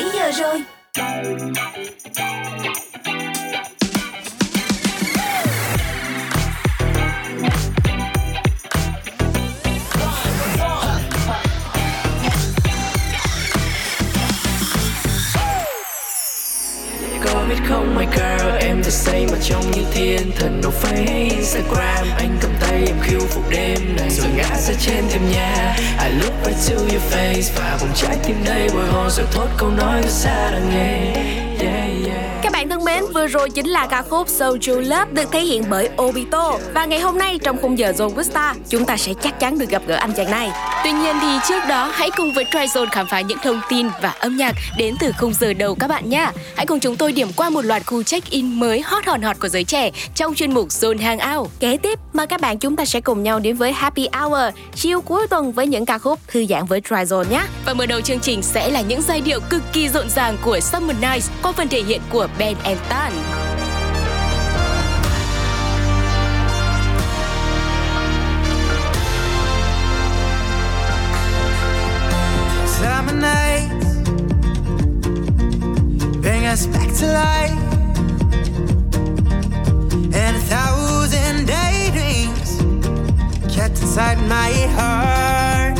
7 giờ rồi. Trong trông như thiên thần no face instagram. Anh cầm tay em khiêu phục đêm này. Rồi ngã ra trên thêm nhà. I look right to your face và bỗng trái tim đây bồi hồi. Rồi thốt câu nói rất xa đang nghe bạn thân mến, vừa rồi chính là ca khúc So True Love được thể hiện bởi Obito. Và ngày hôm nay trong khung giờ Zone Vista, chúng ta sẽ chắc chắn được gặp gỡ anh chàng này. Tuy nhiên thì trước đó hãy cùng với Tryzone khám phá những thông tin và âm nhạc đến từ khung giờ đầu các bạn nhé. Hãy cùng chúng tôi điểm qua một loạt khu check-in mới hot hòn hot của giới trẻ trong chuyên mục Zone Hangout. Kế tiếp, mời các bạn chúng ta sẽ cùng nhau đến với Happy Hour, chiều cuối tuần với những ca khúc thư giãn với Tryzone nhé. Và mở đầu chương trình sẽ là những giai điệu cực kỳ rộn ràng của Summer Nights qua phần thể hiện của Ben and Tan. Summer nights bring us back to life, and a thousand daydreams kept inside my heart.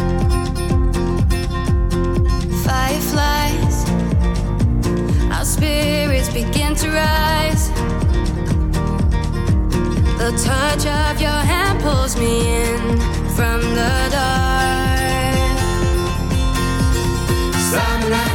Fireflies, our begin to rise. The touch of your hand pulls me in from the dark. Summer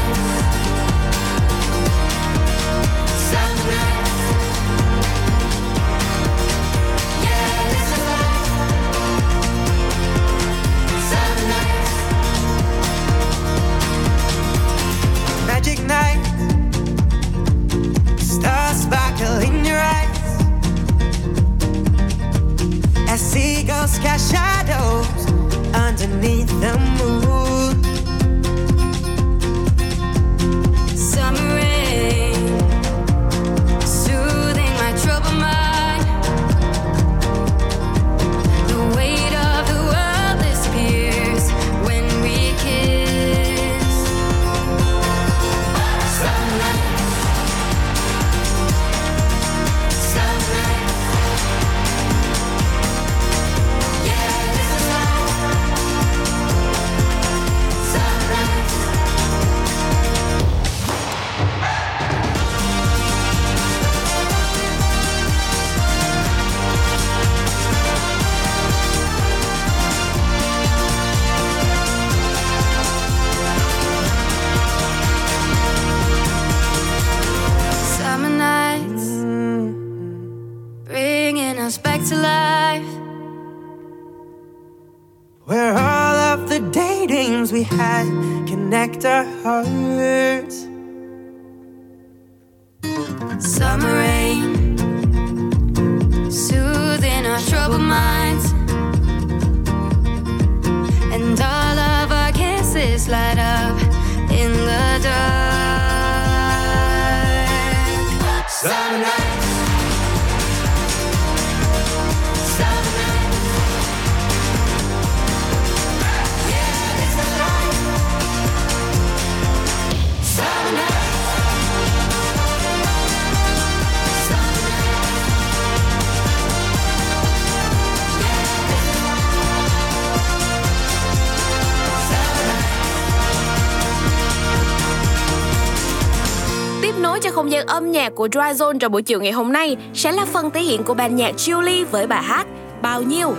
nhạc của Dry Zone trong buổi chiều ngày hôm nay sẽ là phần thể hiện của ban nhạc Julie với bài hát Bao nhiêu.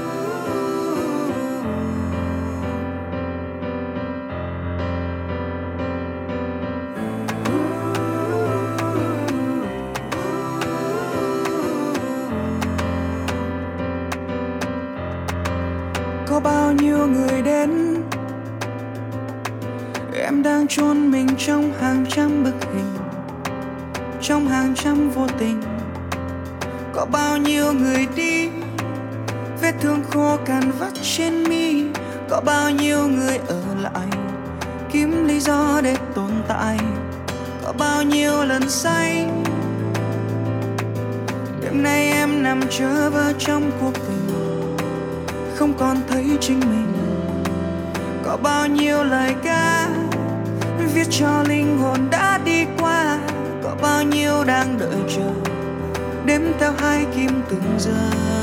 Có bao nhiêu người đi. Vết thương khô cằn vắt trên mi, có bao nhiêu người ở lại. Kiếm lý do để tồn tại, có bao nhiêu lần say. Đêm nay em nằm chờ vơ trong cuộc tình, không còn thấy chính mình. Có bao nhiêu lời ca viết cho linh hồn đã đi qua, có bao nhiêu đang đợi chờ đếm theo hai kim từng giờ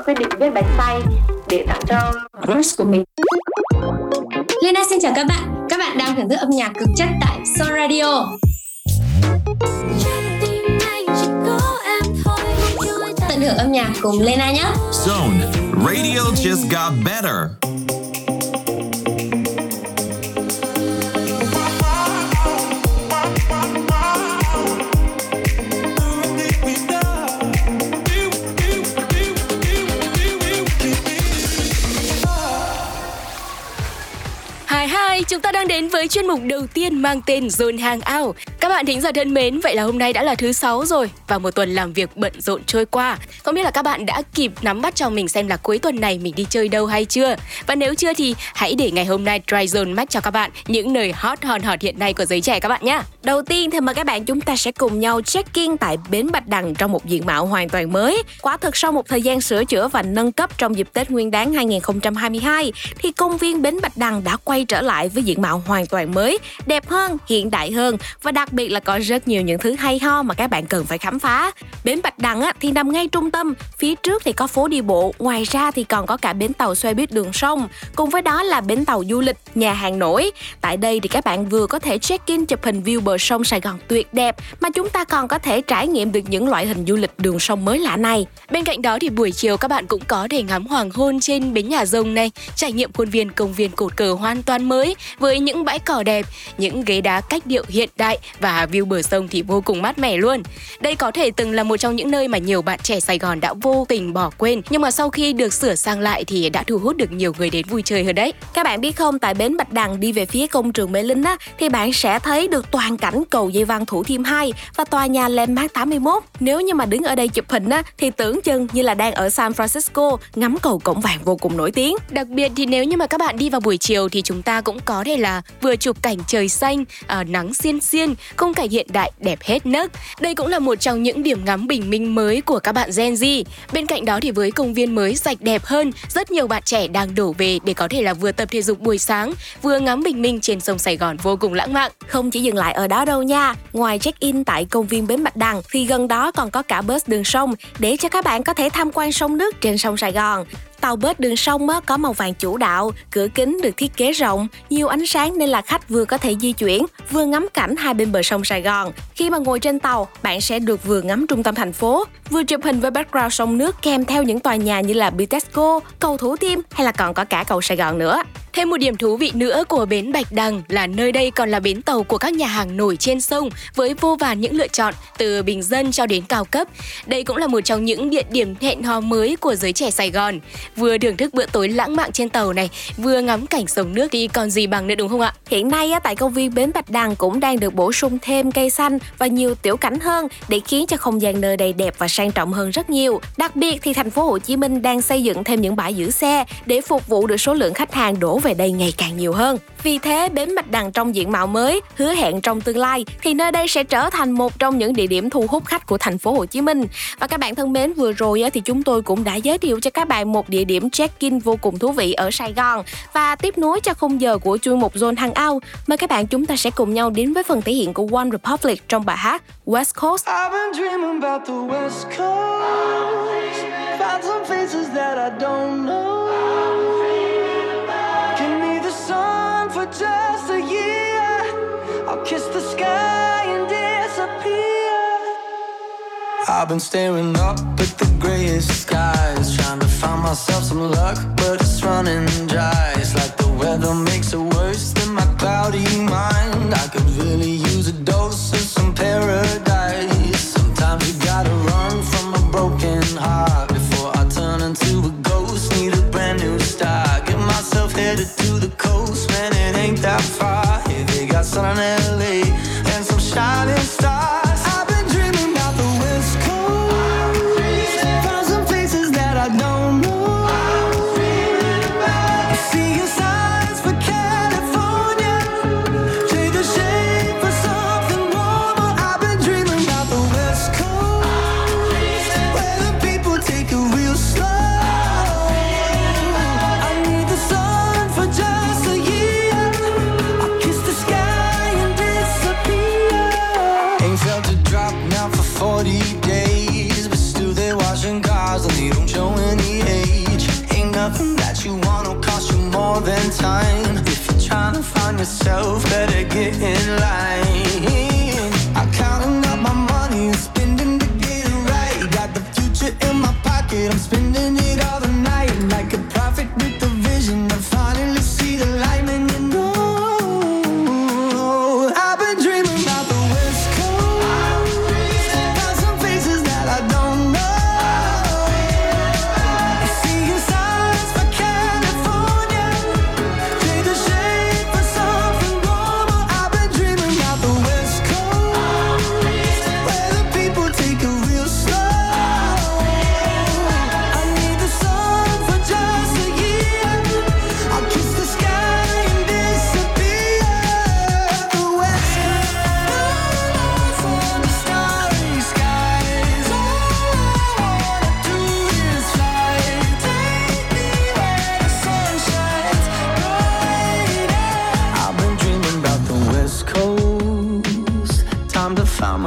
đã quyết định viết bài say để tặng cho crush của mình. Lena xin chào các bạn. Các bạn đang thưởng thức âm nhạc cực chất tại Soul Radio. Tận hưởng âm nhạc cùng Lena nhé. Zone. Radio just got better. Chúng ta đang đến với chuyên mục đầu tiên mang tên Zone Hangout. Các bạn thính giả thân mến, vậy là hôm nay đã là thứ sáu rồi và một tuần làm việc bận rộn trôi qua. Không biết là các bạn đã kịp nắm bắt cho mình xem là cuối tuần này mình đi chơi đâu hay chưa? Và nếu chưa thì hãy để ngày hôm nay Dry Zone match cho các bạn những nơi hot hòn hot hiện nay của giới trẻ các bạn nhé. Đầu tiên thì mời các bạn chúng ta sẽ cùng nhau check-in tại bến Bạch Đằng trong một diện mạo hoàn toàn mới. Quả thực sau một thời gian sửa chữa và nâng cấp trong dịp Tết Nguyên đán 2022 thì công viên Bến Bạch Đằng đã quay trở lại với diện mạo hoàn toàn mới, đẹp hơn, hiện đại hơn và đặc biệt là có rất nhiều những thứ hay ho mà các bạn cần phải khám phá. Bến Bạch Đằng á, thì nằm ngay trung tâm, phía trước thì có phố đi bộ, ngoài ra thì còn có cả bến tàu xe buýt đường sông, cùng với đó là bến tàu du lịch, nhà hàng nổi. Tại đây thì các bạn vừa có thể check-in chụp hình view bờ sông Sài Gòn tuyệt đẹp mà chúng ta còn có thể trải nghiệm được những loại hình du lịch đường sông mới lạ này. Bên cạnh đó thì buổi chiều các bạn cũng có thể ngắm hoàng hôn trên bến nhà rồng này, trải nghiệm khuôn viên công viên cột cờ hoàn toàn mới với những bãi cỏ đẹp, những ghế đá cách điệu hiện đại và view bờ sông thì vô cùng mát mẻ luôn. Đây có thể từng là một trong những nơi mà nhiều bạn trẻ Sài Gòn đã vô tình bỏ quên, nhưng mà sau khi được sửa sang lại thì đã thu hút được nhiều người đến vui chơi hơn đấy. Các bạn biết không, tại bến Bạch Đằng đi về phía công trường Mê Linh á thì bạn sẽ thấy được toàn cảnh cầu dây văng Thủ Thiêm 2 và tòa nhà Landmark 81. Nếu như mà đứng ở đây chụp hình á thì tưởng chừng như là đang ở San Francisco ngắm cầu cổng vàng vô cùng nổi tiếng. Đặc biệt thì nếu như mà các bạn đi vào buổi chiều thì chúng ta cũng có thể là vừa chụp cảnh trời xanh, à, nắng xiên xiên, khung cảnh hiện đại đẹp hết nấc. Đây cũng là một trong những điểm ngắm bình minh mới của các bạn Gen Z. Bên cạnh đó thì với công viên mới sạch đẹp hơn, rất nhiều bạn trẻ đang đổ về để có thể là vừa tập thể dục buổi sáng, vừa ngắm bình minh trên sông Sài Gòn vô cùng lãng mạn. Không chỉ dừng lại ở đó đâu nha. Ngoài check-in tại công viên Bến Bạch Đằng thì gần đó còn có cả bus đường sông để cho các bạn có thể tham quan sông nước trên sông Sài Gòn. Tàu bớt đường sông có màu vàng chủ đạo, cửa kính được thiết kế rộng, nhiều ánh sáng nên là khách vừa có thể di chuyển, vừa ngắm cảnh hai bên bờ sông Sài Gòn. Khi mà ngồi trên tàu, bạn sẽ được vừa ngắm trung tâm thành phố, vừa chụp hình với background sông nước kèm theo những tòa nhà như là Bitexco, cầu Thủ Thiêm hay là còn có cả cầu Sài Gòn nữa. Thêm một điểm thú vị nữa của bến Bạch Đằng là nơi đây còn là bến tàu của các nhà hàng nổi trên sông với vô vàn những lựa chọn từ bình dân cho đến cao cấp. Đây cũng là một trong những địa điểm hẹn hò mới của giới trẻ Sài Gòn. Vừa thưởng thức bữa tối lãng mạn trên tàu này, vừa ngắm cảnh sông nước thì còn gì bằng nữa đúng không ạ? Hiện nay tại công viên bến Bạch Đằng cũng đang được bổ sung thêm cây xanh và nhiều tiểu cảnh hơn để khiến cho không gian nơi đây đẹp và sang trọng hơn rất nhiều. Đặc biệt thì thành phố Hồ Chí Minh đang xây dựng thêm những bãi giữ xe để phục vụ được số lượng khách hàng đổ về đây ngày càng nhiều hơn. Vì thế, bến Bạch Đằng trong diện mạo mới, hứa hẹn trong tương lai thì nơi đây sẽ trở thành một trong những địa điểm thu hút khách của thành phố Hồ Chí Minh. Và các bạn thân mến, vừa rồi thì chúng tôi cũng đã giới thiệu cho các bạn một địa địa điểm check-in vô cùng thú vị ở Sài Gòn và tiếp nối cho khung giờ của chuyên mục Zone Hangout. Mời các bạn chúng ta sẽ cùng nhau đến với phần thể hiện của One Republic trong bài hát West Coast. I've been dreaming about the West Coast. Found some faces that I don't know. Give me the sun for just a year. I'll kiss the sky and disappear. I've been staring up at the grayest skies, trying to find myself some luck, but it's running dry. It's like the weather makes it worse than my cloudy mind. I could really use a dose of some paradise. Sometimes you gotta run from a broken heart before I turn into a ghost. Need a brand new start. Get myself headed to the coast, man, it ain't that far. Yeah, they got sun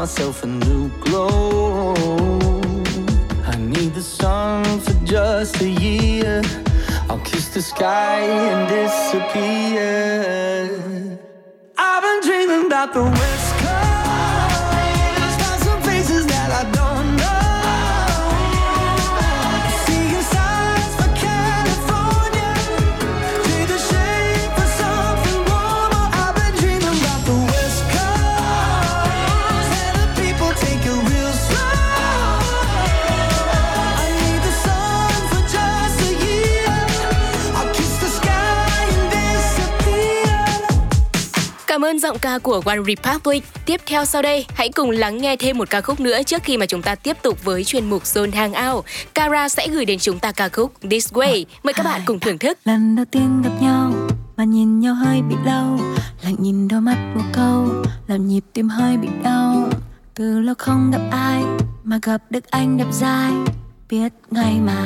myself a new glow. I need the sun for just a year. I'll kiss the sky and disappear. I've been dreaming about the West giọng ca của One Republic. Tiếp theo sau đây, hãy cùng lắng nghe thêm một ca khúc nữa trước khi mà chúng ta tiếp tục với chuyên mục Zone Hangout. Kara sẽ gửi đến chúng ta ca khúc This Way. Mời các bạn cùng thưởng thức. lần đầu tiên gặp nhau mà nhìn nhau hơi bị lâu lạnh nhìn đôi mắt một câu làm nhịp tim hơi bị đau từ lâu không gặp ai mà gặp được anh đẹp dai biết ngay mà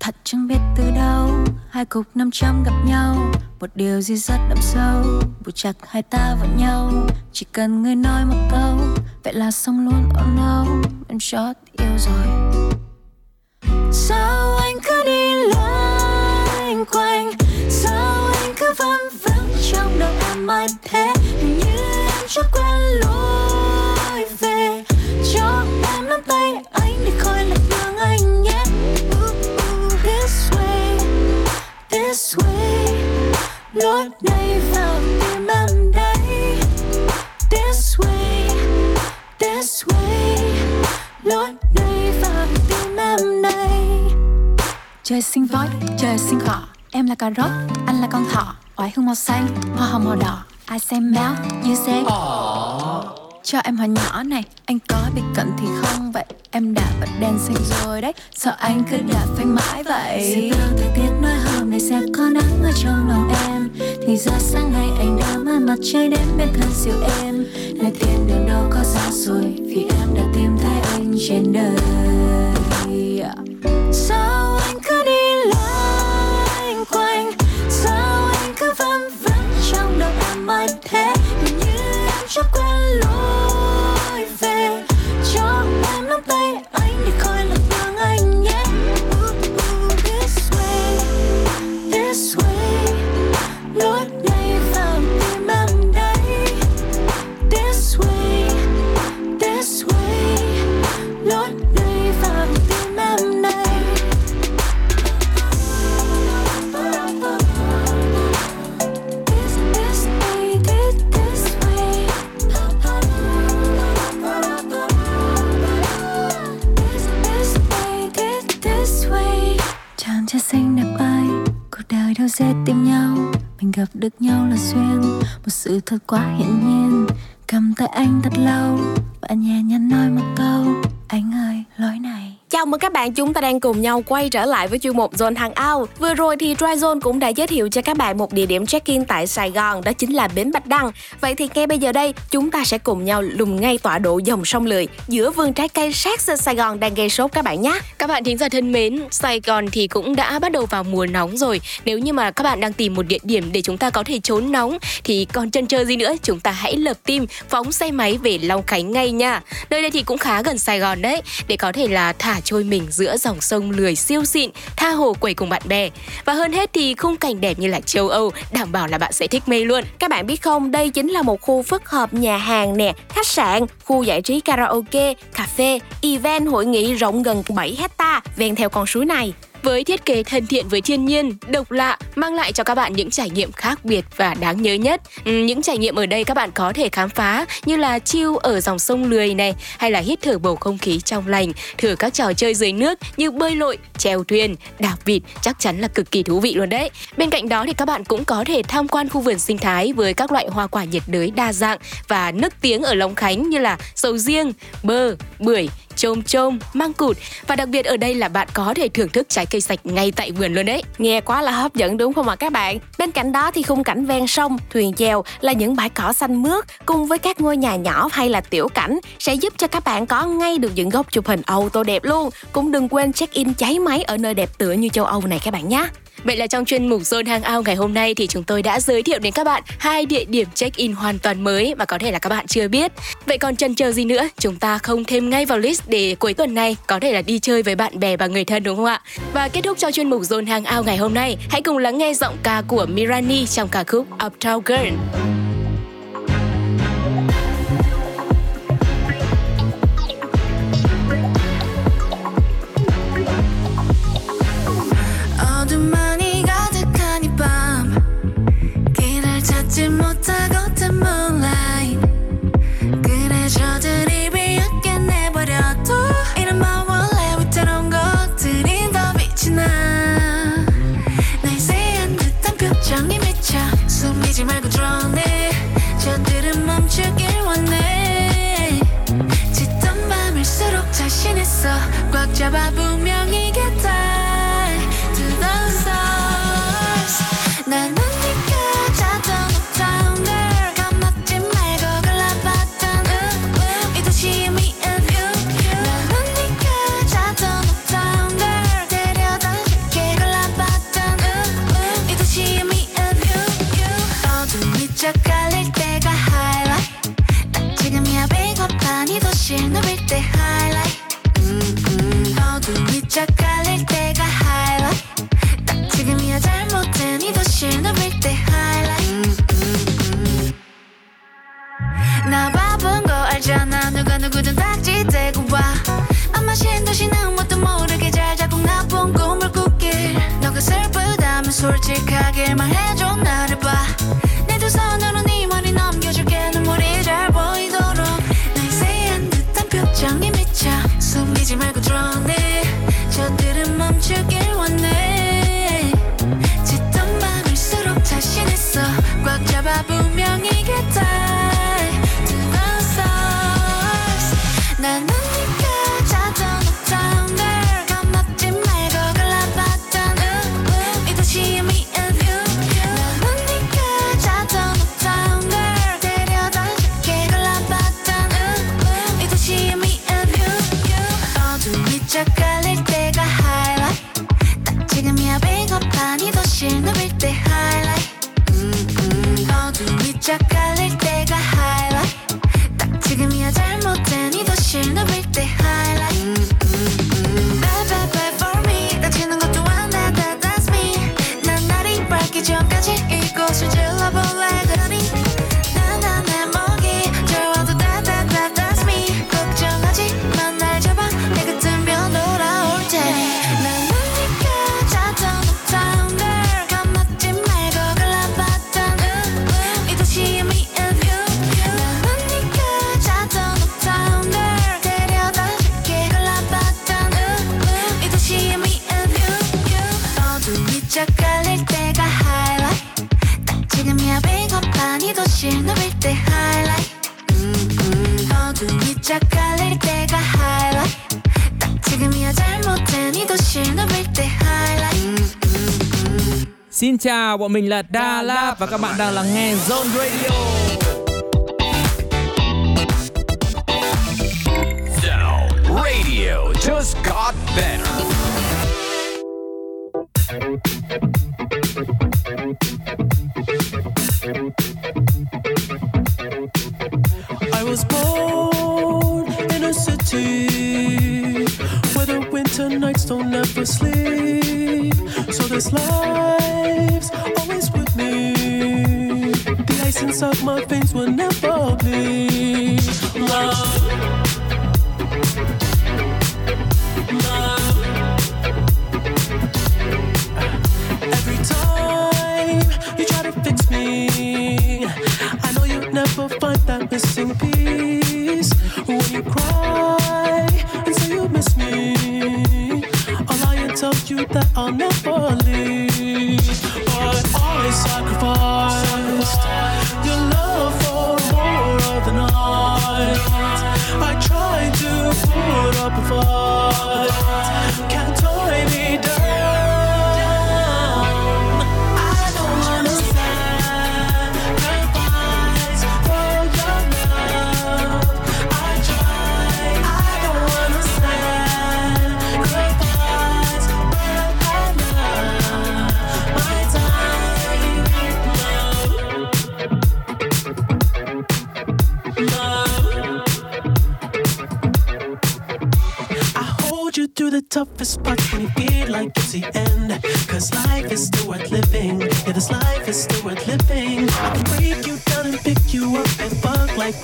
thật chẳng biết từ đâu hai cục năm trăm gặp nhau một điều gì rất đậm sâu buộc chặt hai ta vào nhau. Chỉ cần người nói một câu vậy là xong luôn. Oh no em chót yêu rồi. Sao anh cứ đi loanh quanh? Sao anh cứ văng vắng trong đầu em mãi thế? Hình như em chưa quen lối về. Cho em nắm tay anh để khỏi lạc đường anh nhé. Ooh, ooh, this way this way lối này vào tim em đây this way this way. Lối này vào tim em đây trời sinh voi trời sinh cỏ em là cà rốt anh là con thỏ oải hương màu xanh hoa hồng màu đỏ. Ai xem béo như xe cho em hỏi nhỏ này, anh có bị cận thì không? Vậy em đã bật đèn xanh rồi đấy. Sợ anh cứ đạp phanh mãi vậy? Sẽ báo thời tiết nói hôm nay sẽ có nắng ở trong lòng em. Thì ra sáng nay anh đã mang mặt trời đến bên thân siêu em. Nơi tiền đường đâu có gió rồi vì em đã tìm thấy anh trên đời. Sao anh cứ đi lại? Theo đời tim tìm nhau. Mình gặp được nhau là duyên, một sự thật quá hiển nhiên. Cầm tay anh thật lâu, bạn nhẹ nhàng nói một câu. Anh ơi, lối này. Chào mừng các bạn, chúng ta đang cùng nhau quay trở lại với chuyên mục Zone Hangout. Vừa rồi thì Dryzone cũng đã giới thiệu cho các bạn một địa điểm check-in tại Sài Gòn, đó chính là Bến Bạch Đăng. Vậy thì ngay bây giờ đây, chúng ta sẽ cùng nhau lùng ngay tọa độ dòng sông Lười giữa vườn trái cây sát Sài Gòn đang gây sốt các bạn nhé. Các bạn thính giả thân mến, Sài Gòn thì cũng đã bắt đầu vào mùa nóng rồi. Nếu như mà các bạn đang tìm một địa điểm để chúng ta có thể trốn nóng thì còn chân chờ gì nữa, chúng ta hãy lập tim phóng xe máy về Long Khánh ngay nha. Nơi đây thì cũng khá gần Sài Gòn đấy, để có thể là thả trôi mình giữa dòng sông Lười siêu xịn, tha hồ quẩy cùng bạn bè. Và hơn hết thì khung cảnh đẹp như là châu Âu, đảm bảo là bạn sẽ thích mê luôn. Các bạn biết không, đây chính là một khu phức hợp nhà hàng nè, khách sạn, khu giải trí karaoke, cà phê, event hội nghị rộng gần 7 hecta ven theo con suối này. Với thiết kế thân thiện với thiên nhiên, độc lạ, mang lại cho các bạn những trải nghiệm khác biệt và đáng nhớ nhất. Ừ, những trải nghiệm ở đây các bạn có thể khám phá như là chiêu ở dòng sông Lười này, hay là hít thở bầu không khí trong lành, thử các trò chơi dưới nước như bơi lội, chèo thuyền, đạp vịt, chắc chắn là cực kỳ thú vị luôn đấy. Bên cạnh đó thì các bạn cũng có thể tham quan khu vườn sinh thái với các loại hoa quả nhiệt đới đa dạng và nức tiếng ở Long Khánh như là sầu riêng, bơ, bưởi, chôm chôm, măng cụt và đặc biệt ở đây là bạn có thể thưởng thức trái cây sạch ngay tại vườn luôn đấy. Nghe quá là hấp dẫn đúng không ạ các bạn? Bên cạnh đó thì khung cảnh ven sông, thuyền chèo là những bãi cỏ xanh mướt cùng với các ngôi nhà nhỏ hay là tiểu cảnh sẽ giúp cho các bạn có ngay được những góc chụp hình auto đẹp luôn. Cũng đừng quên check in cháy máy ở nơi đẹp tựa như châu Âu này các bạn nhé. Vậy là trong chuyên mục Zone Hangout ngày hôm nay thì chúng tôi đã giới thiệu đến các bạn hai địa điểm check-in hoàn toàn mới mà có thể là các bạn chưa biết. Vậy còn chần chờ gì nữa, chúng ta không thêm ngay vào list để cuối tuần này có thể là đi chơi với bạn bè và người thân đúng không ạ? Và kết thúc cho chuyên mục Zone Hangout ngày hôm nay, hãy cùng lắng nghe giọng ca của Mirani trong ca khúc Uptown Girl. chocolate 때가 highlight. 딱 Xin chào, bọn mình là Đà La và các bạn đang lắng nghe Zone Radio. Radio just got better. I was born in a city where the winter nights don't ever sleep. So this love my face will never be love. Love. Every time you try to fix me, I know you never find that missing piece. When you cry and say you miss me, I'll lie and tell you that I'll never leave.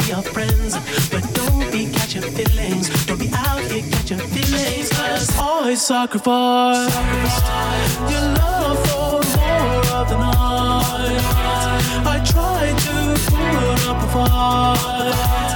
your friends, but don't be catching feelings. Don't be out here catching feelings. Cause always sacrifice, sacrifice your love for more of the night. I try to put up a fight.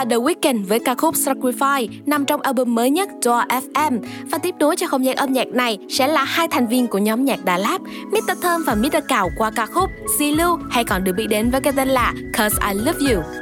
Là The Weeknd với ca khúc Sacrifice nằm trong album mới nhất Door FM. Và tiếp nối cho không gian âm nhạc này sẽ là hai thành viên của nhóm nhạc Đà Lạt, Mr. Thơm và Mr. Cào qua ca khúc Si Lưu hay còn được biết đến với cái tên là Cause I Love You.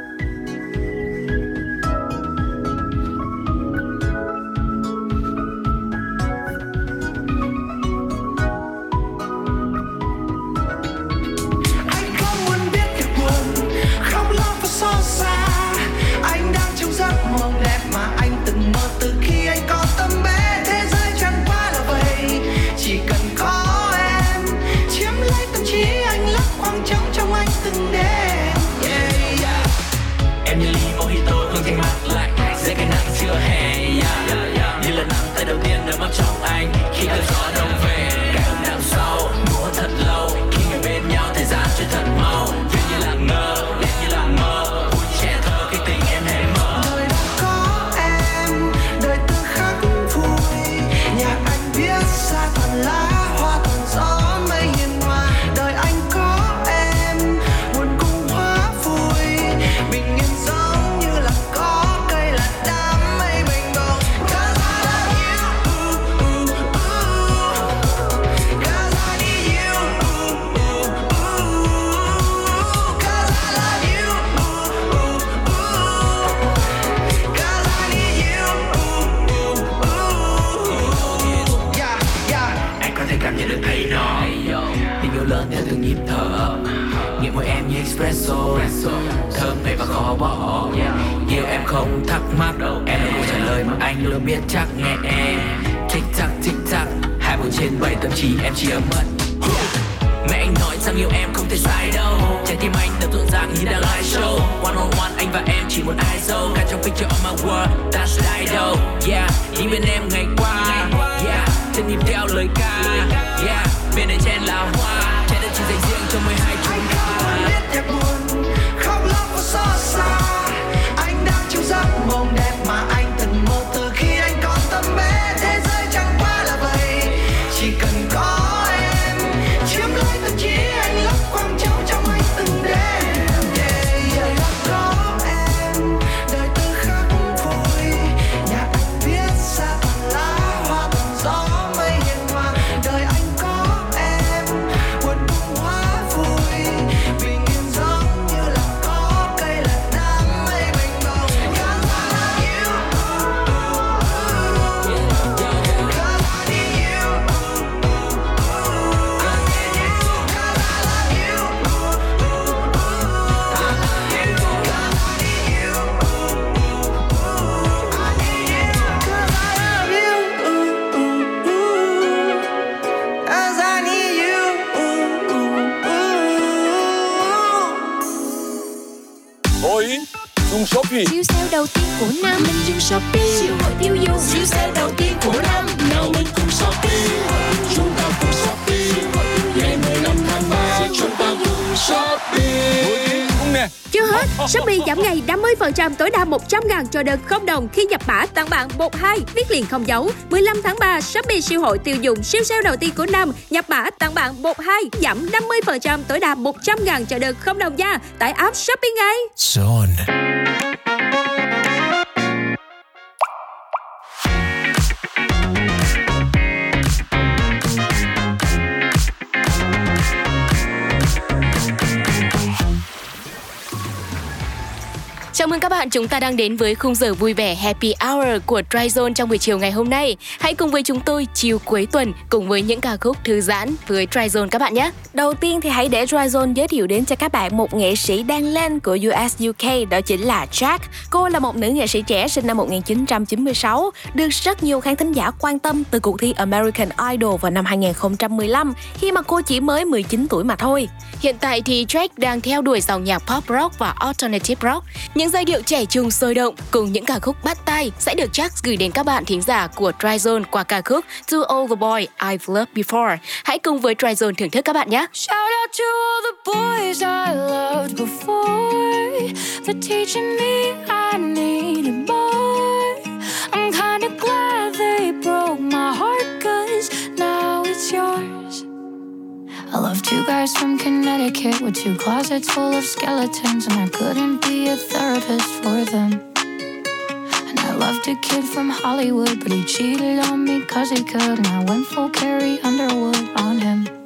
Shopee Siêu sale đầu tiên của năm Mình dùng Shopee Siêu hội tiêu dùng Siêu sale đầu tiên của năm Nào mình cùng Shopee Chúng ta cùng Shopee Ngày 15 tháng 3 Chúng ta cùng Shopee Đúng nè Chưa hết, Shopee giảm ngày 50% tối đa 100 ngàn cho đơn không đồng khi nhập mã tặng bạn 12 viết liền không dấu. 15 tháng 3, Shopee siêu hội tiêu dùng siêu sale đầu tiên của năm nhập mã tặng bạn 12 giảm 50% tối đa 100 ngàn cho đơn không đồng nha. Tải app Shopee ngay. Zone. Chào mừng các bạn, chúng ta đang đến với khung giờ vui vẻ Happy Hour của Tryzone trong buổi chiều ngày hôm nay. Hãy cùng với chúng tôi chiều cuối tuần cùng với những ca khúc thư giãn với Tryzone các bạn nhé. Đầu tiên thì hãy để Dryzone giới thiệu đến cho các bạn một nghệ sĩ đang lên của US UK đó chính là Jack. Cô là một nữ nghệ sĩ trẻ sinh năm 1996, được rất nhiều khán thính giả quan tâm từ cuộc thi American Idol vào năm 2015 khi mà cô chỉ mới 19 tuổi mà thôi. Hiện tại thì Drake đang theo đuổi dòng nhạc pop rock và alternative rock. Những giai điệu trẻ trung sôi động cùng những ca khúc bắt tay sẽ được Jack gửi đến các bạn thính giả của Tryzone qua ca khúc To All the Boy I've Loved Before. Hãy cùng với Tryzone thưởng thức các bạn nhé. Shout out to all the boys I loved before for teaching me I needed more. I'm kinda glad they broke my heart, cause now it's yours. I loved two guys from Connecticut with two closets full of skeletons, and I couldn't be a therapist for them. And I loved a kid from Hollywood, but he cheated on me cause he could, and I went full Carrie Underwood on him.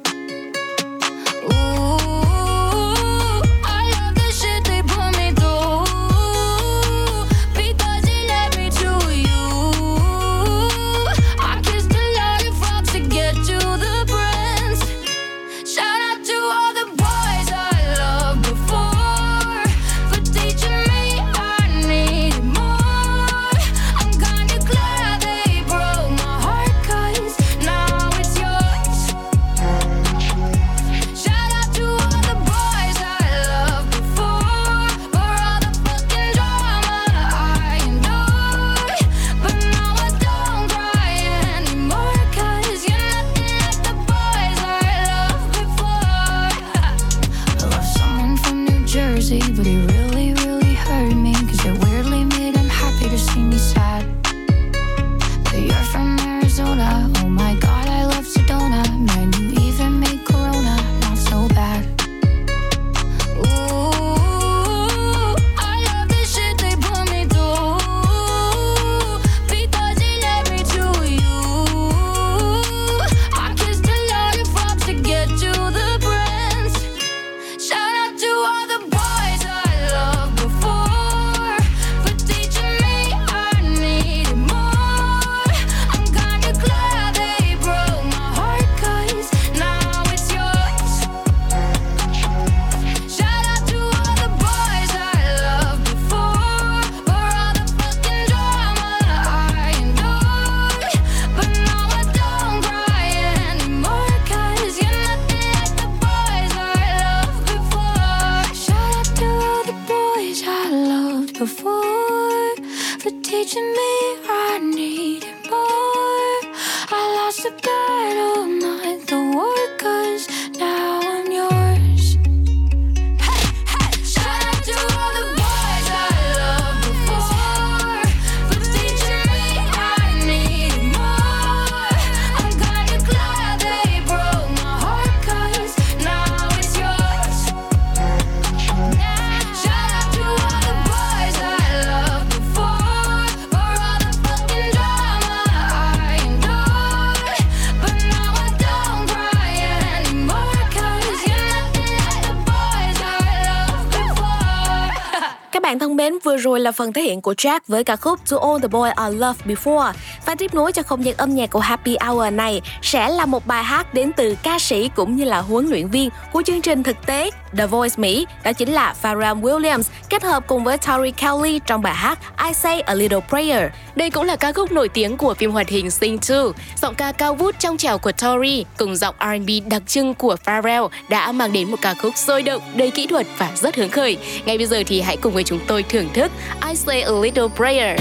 Là phần thể hiện của Jack với ca khúc To All The Boy I Loved Before. Và tiếp nối cho không gian âm nhạc của Happy Hour này sẽ là một bài hát đến từ ca sĩ cũng như là huấn luyện viên của chương trình thực tế The Voice Mỹ, đó chính là Pharrell Williams kết hợp cùng với Tori Kelly trong bài hát I Say A Little Prayer. Đây cũng là ca khúc nổi tiếng của phim hoạt hình Sing 2. Giọng ca cao vút trong trẻo của Tori cùng giọng R&B đặc trưng của Pharrell đã mang đến một ca khúc sôi động, đầy kỹ thuật và rất hứng khởi. Ngay bây giờ thì hãy cùng với chúng tôi thưởng thức I Say A Little Prayer.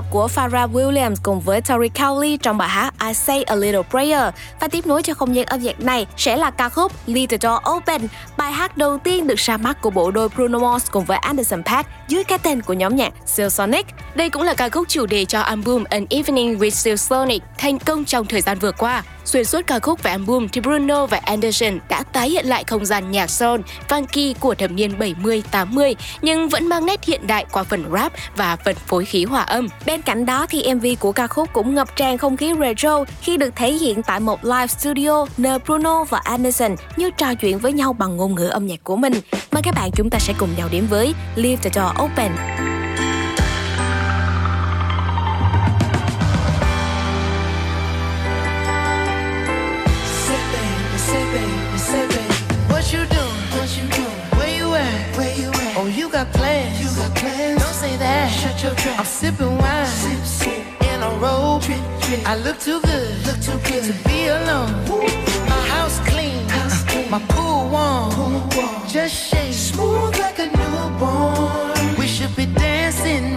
Hợp của Pharrell Williams cùng với Tori Cowley trong bài hát I Say a Little Prayer và tiếp nối cho không gian âm nhạc này sẽ là ca khúc Leave the Door Open, bài hát đầu tiên được ra mắt của bộ đôi Bruno Mars cùng với Anderson .Paak dưới cái tên của nhóm nhạc Sonic. Đây cũng là ca khúc chủ đề cho album An Evening with Sonic thành công trong thời gian vừa qua. Xuyên suốt ca khúc và album thì Bruno và Anderson đã tái hiện lại không gian nhạc soul, funky của thập niên 70-80 nhưng vẫn mang nét hiện đại qua phần rap và phần phối khí hòa âm. Bên cạnh đó thì MV của ca khúc cũng ngập tràn không khí retro khi được thể hiện tại một live studio nơi Bruno và Anderson như trò chuyện với nhau bằng ngôn ngữ âm nhạc của mình. Mời các bạn chúng ta sẽ cùng nhau đến với Leave the Door Open. Got plans. You got plans. Don't say that. Shut your trap. I'm sipping wine. Sip, sip. In a robe. Drip, drip. I look too good. Look too good to be alone. Ooh. My house clean. House clean. My pool warm. pool warm. Just shake. Smooth like a newborn. We should be dancing,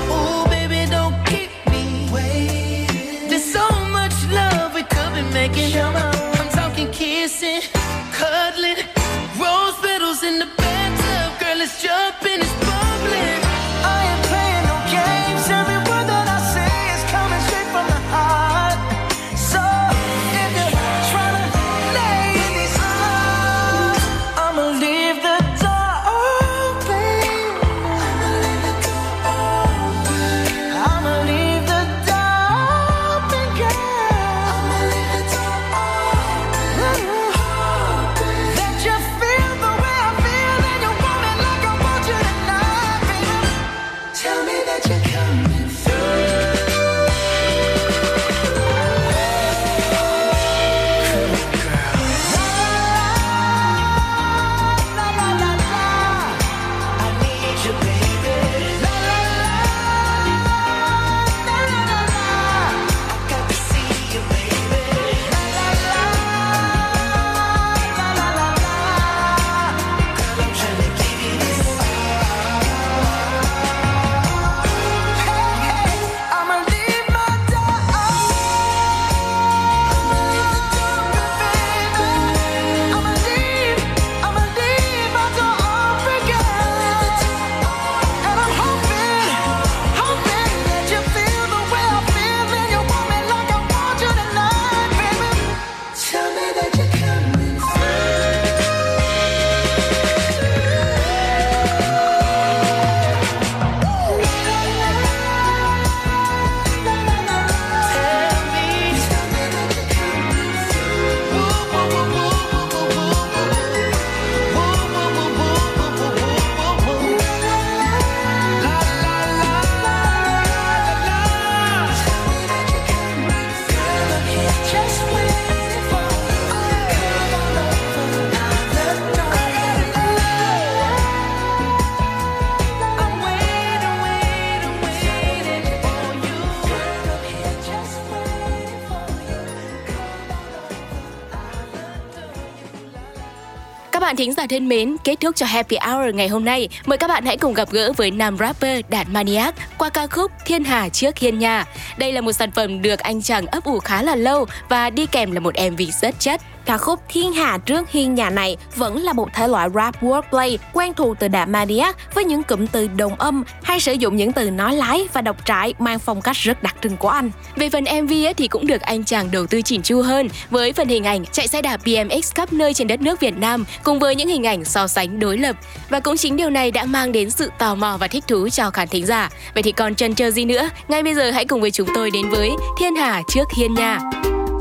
Thính giả thân mến, kết thúc cho Happy Hour ngày hôm nay, mời các bạn hãy cùng gặp gỡ với nam rapper Đạt Maniac qua ca khúc Thiên Hà trước Hiên Nhà. Đây là một sản phẩm được anh chàng ấp ủ khá là lâu và đi kèm là một MV rất chất. Ca khúc Thiên Hà trước hiên nhà này vẫn là một thể loại rap wordplay quen thuộc từ đạm Maniac với những cụm từ đồng âm hay sử dụng những từ nói lái và độc trại mang phong cách rất đặc trưng của anh. Về phần MV ấy, thì cũng được anh chàng đầu tư chỉn chu hơn với phần hình ảnh chạy xe đạp BMX khắp nơi trên đất nước Việt Nam cùng với những hình ảnh so sánh đối lập và cũng chính điều này đã mang đến sự tò mò và thích thú cho khán thính giả. Vậy thì còn chần chờ gì nữa? Ngay bây giờ hãy cùng với chúng tôi đến với Thiên Hà trước Hiên Nhà.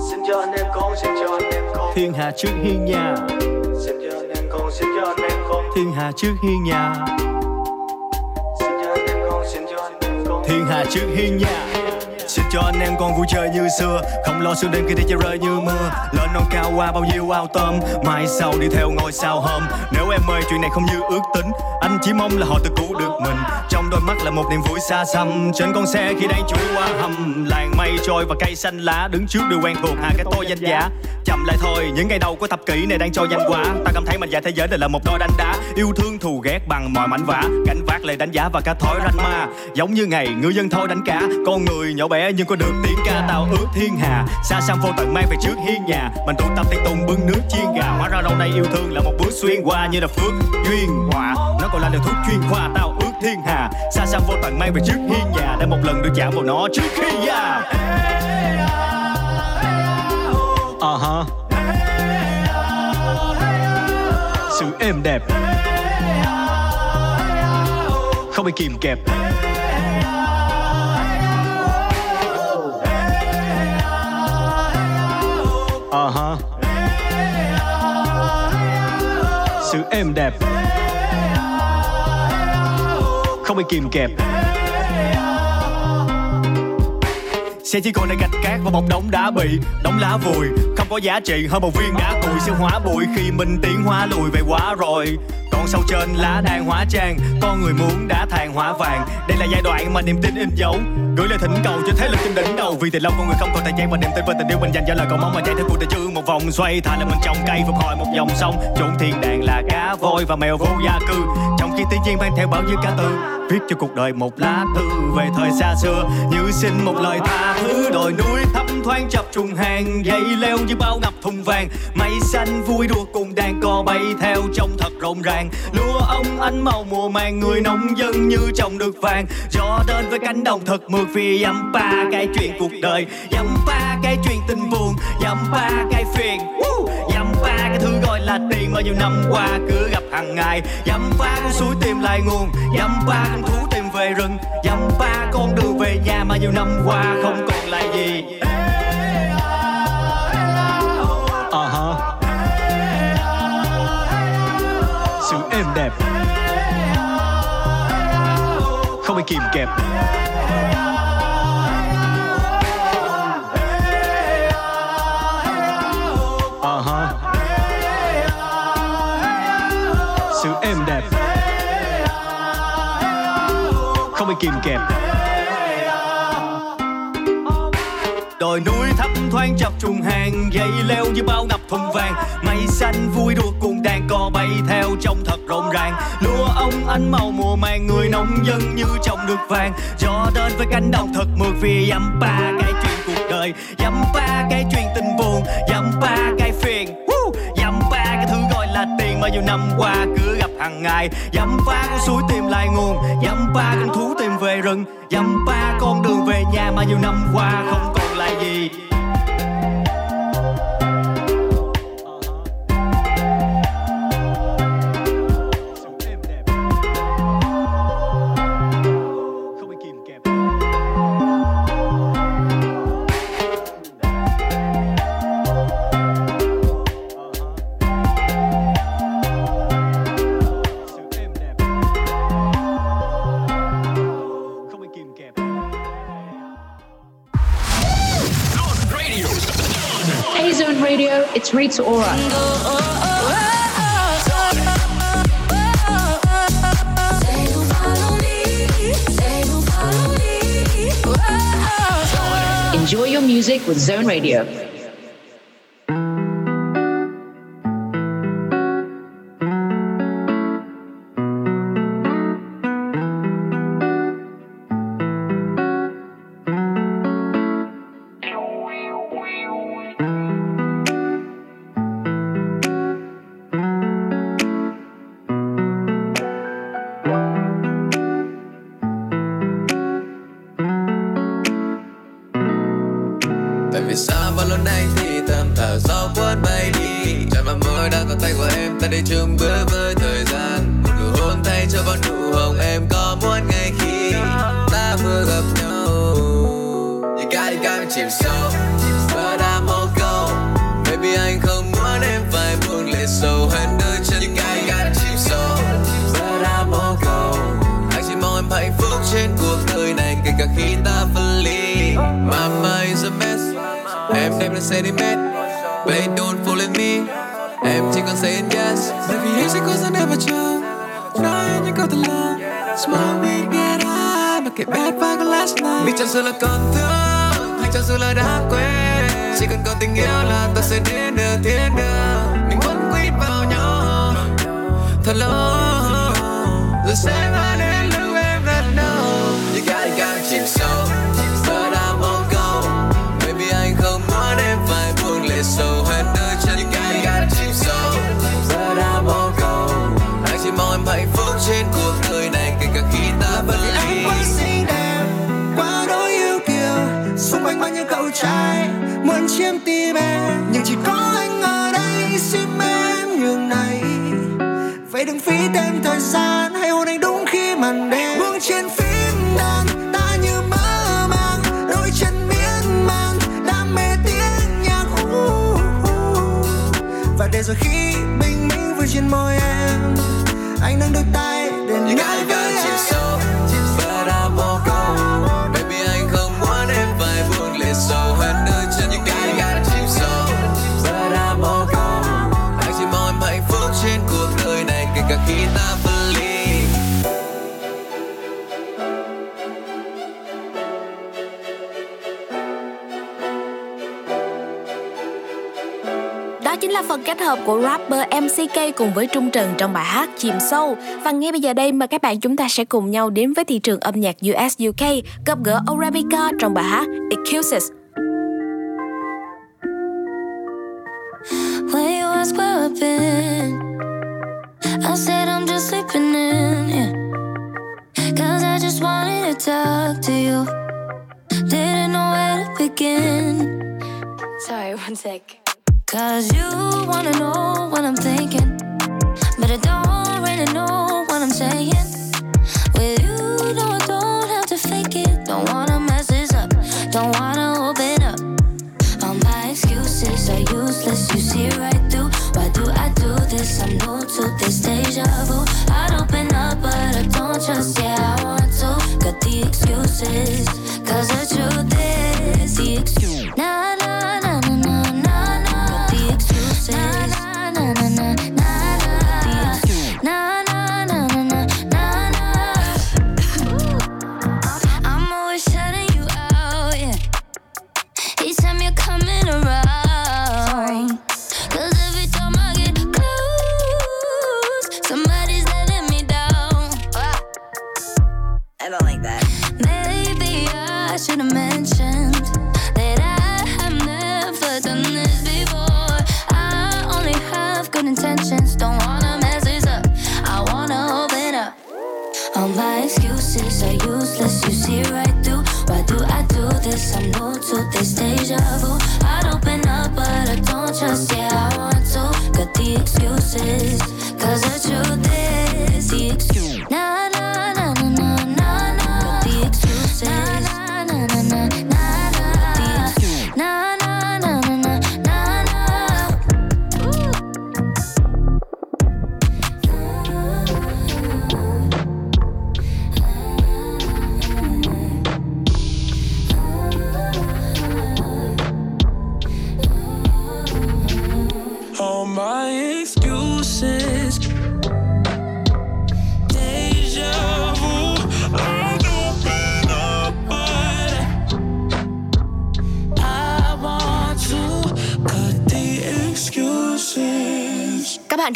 Xin cho anh em con, xin cho anh em con. Thiên Hà trước hiên nhà. Xin cho anh em con, xin cho anh em con. Thiên Hà trước hiên nhà. Xin cho anh em con, xin cho anh em con. Thiên Hà trước hiên nhà Xin cho anh em con vui chơi như xưa. Không lo sương đêm khi đi chơi rơi như mưa. Lên non cao qua bao nhiêu ao tôm. Mai sau đi theo ngôi sao hôm Nếu em ơi chuyện này không như ước tính. Anh chỉ mong là họ tự cứu được mình. Trong đôi mắt là một niềm vui xa xăm. Trên con xe khi đang chuối qua hầm. Làng mây trôi và cây xanh lá Đứng trước điều quen thuộc. Hà cái tôi danh giá. Chậm lại thôi, những ngày đầu của thập kỷ này đang cho nhanh quá Ta cảm thấy mình và thế giới này là một đôi đánh đá. Yêu thương thù ghét bằng mọi mảnh vả Cảnh vác lời đánh giá và cả thói ranh ma. Giống như ngày ngư dân thôi đánh cá. Con người nhỏ bé nhưng có được tiếng ca tao ước thiên hà. Xa xăm vô tận mang về trước hiên nhà, Mình tụ tập tiệc tùng bưng nước chiên gà. Hóa ra đâu đây yêu thương là một bước xuyên qua Như là phước duyên họa Nó còn là liều thuốc chuyên khoa tao ước thiên hà. Xa xăm vô tận mang về trước hiên nhà, Để một lần được chạm vào nó trước khi già. Ờ uh -huh. Sự êm đẹp. Không bị kìm kẹp. Ờ hả Sự êm đẹp. Không bị kìm kẹp. Xe chỉ còn lại gạch cát và một đống đá bị Đống lá vùi. Không có giá trị, hơn một viên đá cùi, sẽ hóa bụi Khi mình tiến hóa lùi về quá rồi còn sau trên lá đang hóa trang. Con người muốn đã than hóa vàng. Đây là giai đoạn mà niềm tin in dấu. Gửi lời thỉnh cầu cho thế lực trên đỉnh đầu. Vì từ lâu con người không còn thời gian mà niềm tin và tình yêu mình dành cho lời cầu mong mà chạy theo cuộc đời chương một vòng xoay Thà là mình trong cây phục hồi một dòng sông. Chốn thiên đàng là cá voi và mèo vô gia cư. Trong khi tiếng nhiên mang theo bao nhiêu ca từ Viết cho cuộc đời một lá thư về thời xa xưa. Như xin một lời tha thứ. Đồi núi thấp thoáng chập trùng hàng, Dây leo như bao ngập thùng vàng. Mây xanh vui đùa cùng đàn cò bay theo trông thật rộn ràng. Lúa ông ánh màu mùa màng, Người nông dân như trồng được vàng. Gió đến với cánh đồng thật mượt Vì dăm ba cái chuyện cuộc đời. Dăm ba cái chuyện tình buồn Dăm ba cái phiền. Dăm ba cái thứ gọi là tiền Mà nhiều năm qua cứ gặp hàng ngày. Dăm ba con suối tìm lại nguồn Dăm ba con thú tìm về rừng. Dăm ba con đường về nhà Mà nhiều năm qua không có Sự êm đẹp. Không bị kìm kẹp. Sự êm đẹp. Không bị kìm kẹp. Đồi núi thấp thoáng chập trùng hàng, Dây leo như bao ngập thùng vàng. Mây xanh vui đùa cùng đang cò bay theo trông thật rộn ràng. Lúa ông ánh màu mùa màng, Người nông dân như trồng được vàng. Gió đến với cánh đồng thật mượt Vì dăm ba cái chuyện cuộc đời Dăm ba cái chuyện tình buồn Dăm ba cái phiền Dăm ba cái thứ gọi là tiền Mà nhiều năm qua cứ gặp hàng ngày. Dăm ba con suối tìm lại nguồn Dăm ba con thú tìm về rừng. Dăm ba con đường về nhà Mà nhiều năm qua không còn lại gì. It's Rita Ora. Enjoy your music with Zone Radio. Em ta chung bước với thời gian. Một nụ hôn thay cho bao nụ hồng em có muốn ngay khi ta vừa gặp nhau. You got it got me chìm sâu but I'm all go baby, anh không muốn em phải buông lệ sâu hơn đôi chân. You got it got me chìm sâu but I'm all go anh chỉ mong em hạnh phúc trên cuộc đời này, kể cả khi ta phân ly. Mama is a mess em đem lên sentiment baby, don't fool me on saying yes. Bởi vì em sẽ never chill Trying to go thật love. smoke weed get high mà kể bad và có last night. Vì chẳng sự là còn thương hay chẳng sự là đã quên. Chỉ cần có tình yêu là ta sẽ đến được thiên đường. Mình vẫn quýt vào nhau. Thật lâu rồi sẽ mãi đến lúc em rất lâu you gotta, gotta keep so. Trên cuộc đời này kể cả khi ta phân ly quá xinh đẹp quá đỗi yêu kiều xung quanh bao nhiêu cậu trai muốn chiếm tim em nhưng chỉ có anh ở đây xin em nhường này. Vậy đừng phí thêm thời gian hãy hôn anh đúng khi màn đêm. Buông trên phím đàn ta như mơ màng. Đôi chân miên man đam mê tiếng nhạc. Uh, uh. và để rồi khi bình minh vừa trên môi em anh nâng đôi tay để You nói got it, với got là phần kết hợp của rapper MCK cùng với Trung Trần trong bài hát Chìm Sâu. Và ngay bây giờ đây mời các bạn chúng ta sẽ cùng nhau đến với thị trường âm nhạc US UK gặp gỡ Arabica trong bài hát Excuses. When you ask where I've been, I said I'm just sleeping in, yeah. Cause I just wanted to talk to you. Didn't know where to begin. Sorry, one sec. Cause you wanna know what I'm thinking. But I don't really know what I'm saying. With you, no, I don't have to fake it. Don't wanna mess this up. Don't wanna open up. All my excuses are useless. You see right through. Why do I do this? I'm new to this deja vu. I'd open up, but I don't trust. Yeah, I want to. Got the excuses. Cause the truth is excuses are useless, you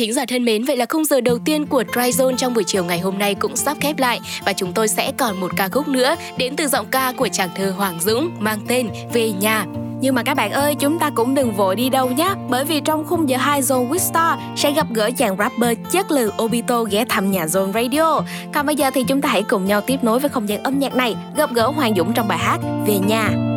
thính giả thân mến, vậy là khung giờ đầu tiên của Dry Zone trong buổi chiều ngày hôm nay cũng sắp khép lại. Và chúng tôi sẽ còn một ca khúc nữa đến từ giọng ca của chàng thơ Hoàng Dũng mang tên Về nhà. Nhưng mà các bạn ơi, chúng ta cũng đừng vội đi đâu nhé Bởi vì trong khung giờ 2 Zone with Star Sẽ gặp gỡ chàng rapper chất lừ Obito ghé thăm nhà Zone Radio. Còn bây giờ thì chúng ta hãy cùng nhau tiếp nối với không gian âm nhạc này Gặp gỡ Hoàng Dũng trong bài hát Về nhà.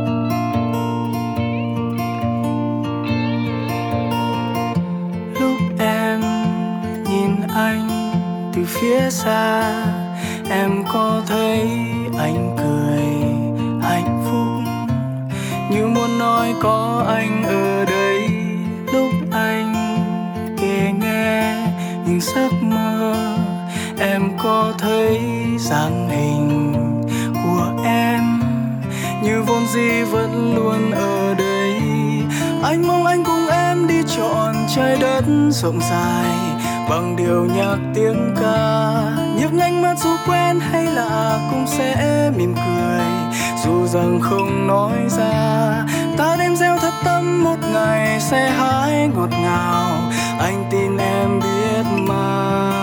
Phía xa. Em có thấy anh cười, hạnh phúc như muốn nói có anh ở đây. Lúc anh kể nghe những giấc mơ, em có thấy dáng hình của em như vốn dĩ vẫn luôn ở đây. Anh mong anh cùng em đi trọn trái đất rộng dài bằng điều nhạc tiếng ca, nhấp nhanh mắt dù quen hay lạ cũng sẽ mỉm cười. Dù rằng không nói ra, ta đêm gieo thật tâm một ngày sẽ hái ngọt ngào. Anh tin em biết mà.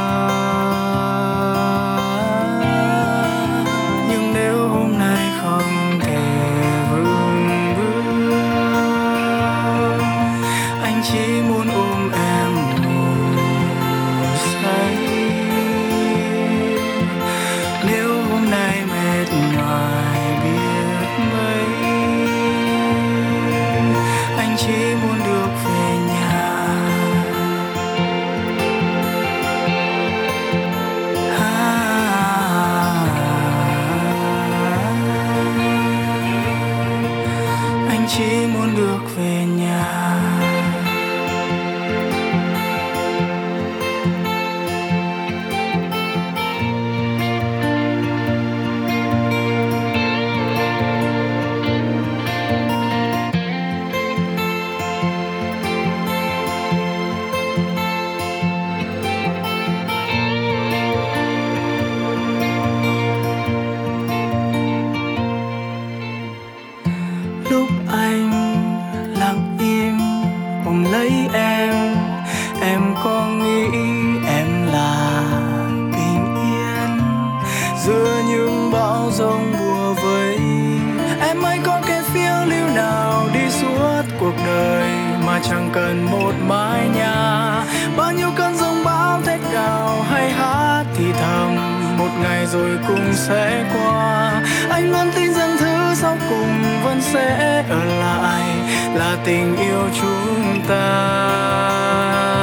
Chẳng cần một mái nhà. Bao nhiêu cơn giông bão thét gào hay hát thì thầm, một ngày rồi cũng sẽ qua. Anh luôn tin rằng thứ sau cùng vẫn sẽ ở lại, là tình yêu chúng ta.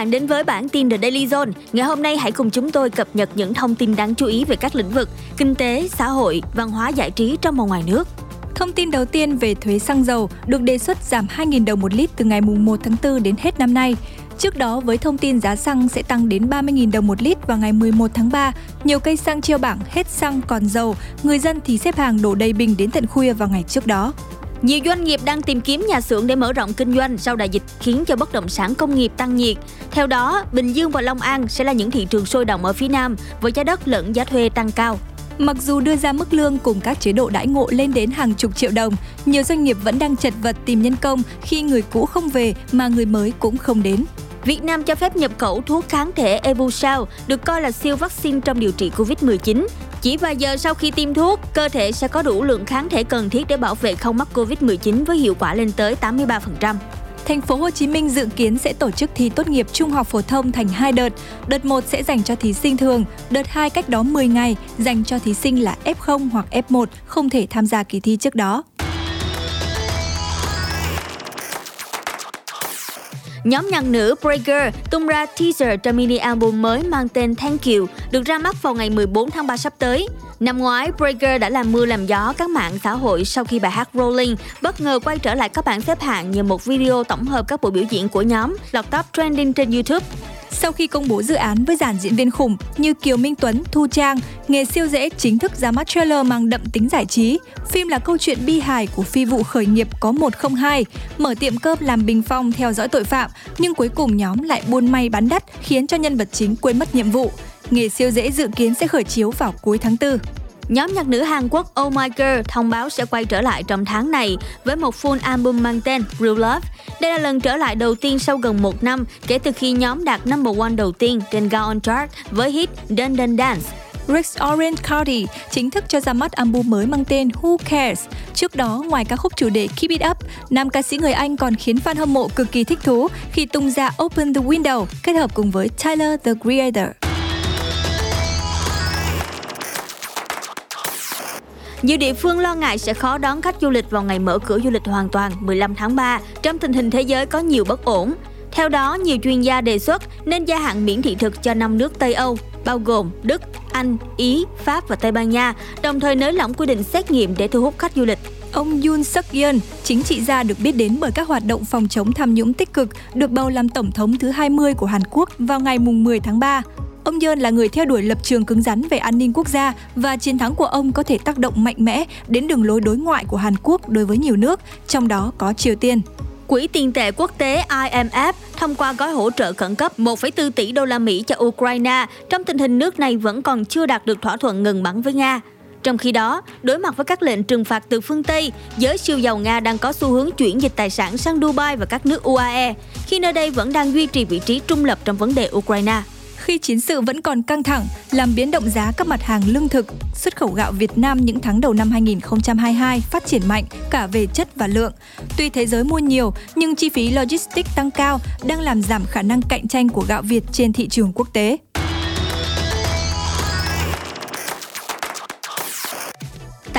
Bạn đến với bản tin The Daily Zone. Ngày hôm nay hãy cùng chúng tôi cập nhật những thông tin đáng chú ý về các lĩnh vực kinh tế, xã hội, văn hóa giải trí trong và ngoài nước. Thông tin đầu tiên về thuế xăng dầu được đề xuất giảm 2.000 đồng một lít từ ngày 1 tháng 4 đến hết năm nay. Trước đó, với thông tin giá xăng sẽ tăng đến 30.000 đồng một lít vào ngày 11 tháng 3, nhiều cây xăng treo bảng hết xăng còn dầu, người dân thì xếp hàng đổ đầy bình đến tận khuya vào ngày trước đó. Nhiều doanh nghiệp đang tìm kiếm nhà xưởng để mở rộng kinh doanh sau đại dịch khiến cho bất động sản công nghiệp tăng nhiệt. Theo đó, Bình Dương và Long An sẽ là những thị trường sôi động ở phía Nam với giá đất lẫn giá thuê tăng cao. Mặc dù đưa ra mức lương cùng các chế độ đãi ngộ lên đến hàng chục triệu đồng, nhiều doanh nghiệp vẫn đang chật vật tìm nhân công khi người cũ không về mà người mới cũng không đến. Việt Nam cho phép nhập khẩu thuốc kháng thể Evusheld, được coi là siêu vaccine trong điều trị Covid-19. Chỉ vài giờ sau khi tiêm thuốc, cơ thể sẽ có đủ lượng kháng thể cần thiết để bảo vệ không mắc Covid-19 với hiệu quả lên tới 83%. Thành phố Hồ Chí Minh dự kiến sẽ tổ chức thi tốt nghiệp trung học phổ thông thành hai đợt. Đợt 1 sẽ dành cho thí sinh thường, đợt 2 cách đó 10 ngày dành cho thí sinh là F0 hoặc F1 không thể tham gia kỳ thi trước đó. Nhóm nhạc nữ Breaker tung ra teaser cho mini album mới mang tên Thank You, được ra mắt vào ngày 14 tháng 3 sắp tới. Năm ngoái, Breaker đã làm mưa làm gió các mạng xã hội sau khi bài hát Rolling bất ngờ quay trở lại các bảng xếp hạng nhờ một video tổng hợp các buổi biểu diễn của nhóm lọt top trending trên YouTube. Sau khi công bố dự án với dàn diễn viên khủng như Kiều Minh Tuấn, Thu Trang, nghề siêu dễ chính thức ra mắt trailer mang đậm tính giải trí. Phim là câu chuyện bi hài của phi vụ khởi nghiệp có 102, mở tiệm cơm làm bình phong theo dõi tội phạm, nhưng cuối cùng nhóm lại buôn may bán đắt khiến cho nhân vật chính quên mất nhiệm vụ. Nghề siêu dễ dự kiến sẽ khởi chiếu vào cuối tháng 4. Nhóm nhạc nữ Hàn Quốc Oh My Girl thông báo sẽ quay trở lại trong tháng này với một full album mang tên Real Love. Đây là lần trở lại đầu tiên sau gần một năm kể từ khi nhóm đạt number one đầu tiên trên Gaon Chart với hit Dun Dun Dance. Rex Orange County chính thức cho ra mắt album mới mang tên Who Cares. Trước đó, ngoài ca khúc chủ đề Keep It Up, nam ca sĩ người Anh còn khiến fan hâm mộ cực kỳ thích thú khi tung ra Open the Window kết hợp cùng với Tyler the Creator. Nhiều địa phương lo ngại sẽ khó đón khách du lịch vào ngày mở cửa du lịch hoàn toàn 15 tháng 3 trong tình hình thế giới có nhiều bất ổn. Theo đó, nhiều chuyên gia đề xuất nên gia hạn miễn thị thực cho năm nước Tây Âu, bao gồm Đức, Anh, Ý, Pháp và Tây Ban Nha, đồng thời nới lỏng quy định xét nghiệm để thu hút khách du lịch. Ông Yoon suk yeol chính trị gia được biết đến bởi các hoạt động phòng chống tham nhũng tích cực, được bầu làm tổng thống thứ 20 của Hàn Quốc vào ngày 10 tháng 3. Ông Yeon là người theo đuổi lập trường cứng rắn về an ninh quốc gia và chiến thắng của ông có thể tác động mạnh mẽ đến đường lối đối ngoại của Hàn Quốc đối với nhiều nước, trong đó có Triều Tiên. Quỹ tiền tệ quốc tế IMF thông qua gói hỗ trợ khẩn cấp 1,4 tỷ đô la Mỹ cho Ukraine trong tình hình nước này vẫn còn chưa đạt được thỏa thuận ngừng bắn với Nga. Trong khi đó, đối mặt với các lệnh trừng phạt từ phương Tây, giới siêu giàu Nga đang có xu hướng chuyển dịch tài sản sang Dubai và các nước UAE, khi nơi đây vẫn đang duy trì vị trí trung lập trong vấn đề Ukraine khi chiến sự vẫn còn căng thẳng, làm biến động giá các mặt hàng lương thực, xuất khẩu gạo Việt Nam những tháng đầu năm 2022 phát triển mạnh cả về chất và lượng. Tuy thế giới mua nhiều, nhưng chi phí logistics tăng cao đang làm giảm khả năng cạnh tranh của gạo Việt trên thị trường quốc tế.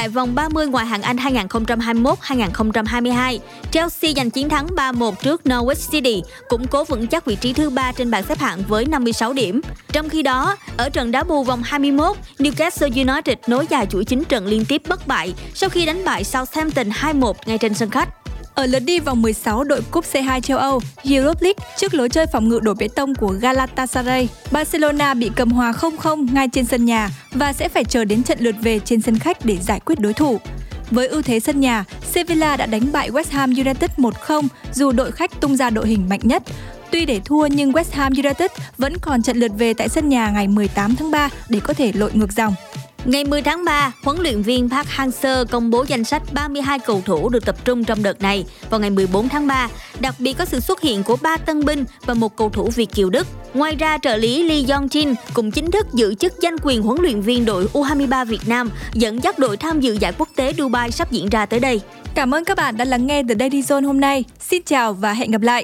Tại vòng 30 ngoại hạng Anh 2021-2022, Chelsea giành chiến thắng 3-1 trước Norwich City, củng cố vững chắc vị trí thứ ba trên bảng xếp hạng với 56 điểm. Trong khi đó, ở trận đá bù vòng 21, Newcastle United nối dài chuỗi 9 trận liên tiếp bất bại sau khi đánh bại Southampton 2-1 ngay trên sân khách. Ở lượt đi vòng 16 đội cúp C2 châu Âu Europa League trước lối chơi phòng ngự đổ bê tông của Galatasaray, Barcelona bị cầm hòa 0-0 ngay trên sân nhà và sẽ phải chờ đến trận lượt về trên sân khách để giải quyết đối thủ. Với ưu thế sân nhà, Sevilla đã đánh bại West Ham United 1-0 dù đội khách tung ra đội hình mạnh nhất. Tuy để thua nhưng West Ham United vẫn còn trận lượt về tại sân nhà ngày 18 tháng 3 để có thể lội ngược dòng. Ngày 10 tháng 3, huấn luyện viên Park Hang-seo công bố danh sách 32 cầu thủ được tập trung trong đợt này vào ngày 14 tháng 3. Đặc biệt có sự xuất hiện của ba tân binh và một cầu thủ Việt kiều Đức. Ngoài ra, trợ lý Lee Yong-jin cũng chính thức giữ chức danh quyền huấn luyện viên đội U23 Việt Nam, dẫn dắt đội tham dự giải quốc tế Dubai sắp diễn ra tới đây. Cảm ơn các bạn đã lắng nghe The Daily Zone hôm nay. Xin chào và hẹn gặp lại.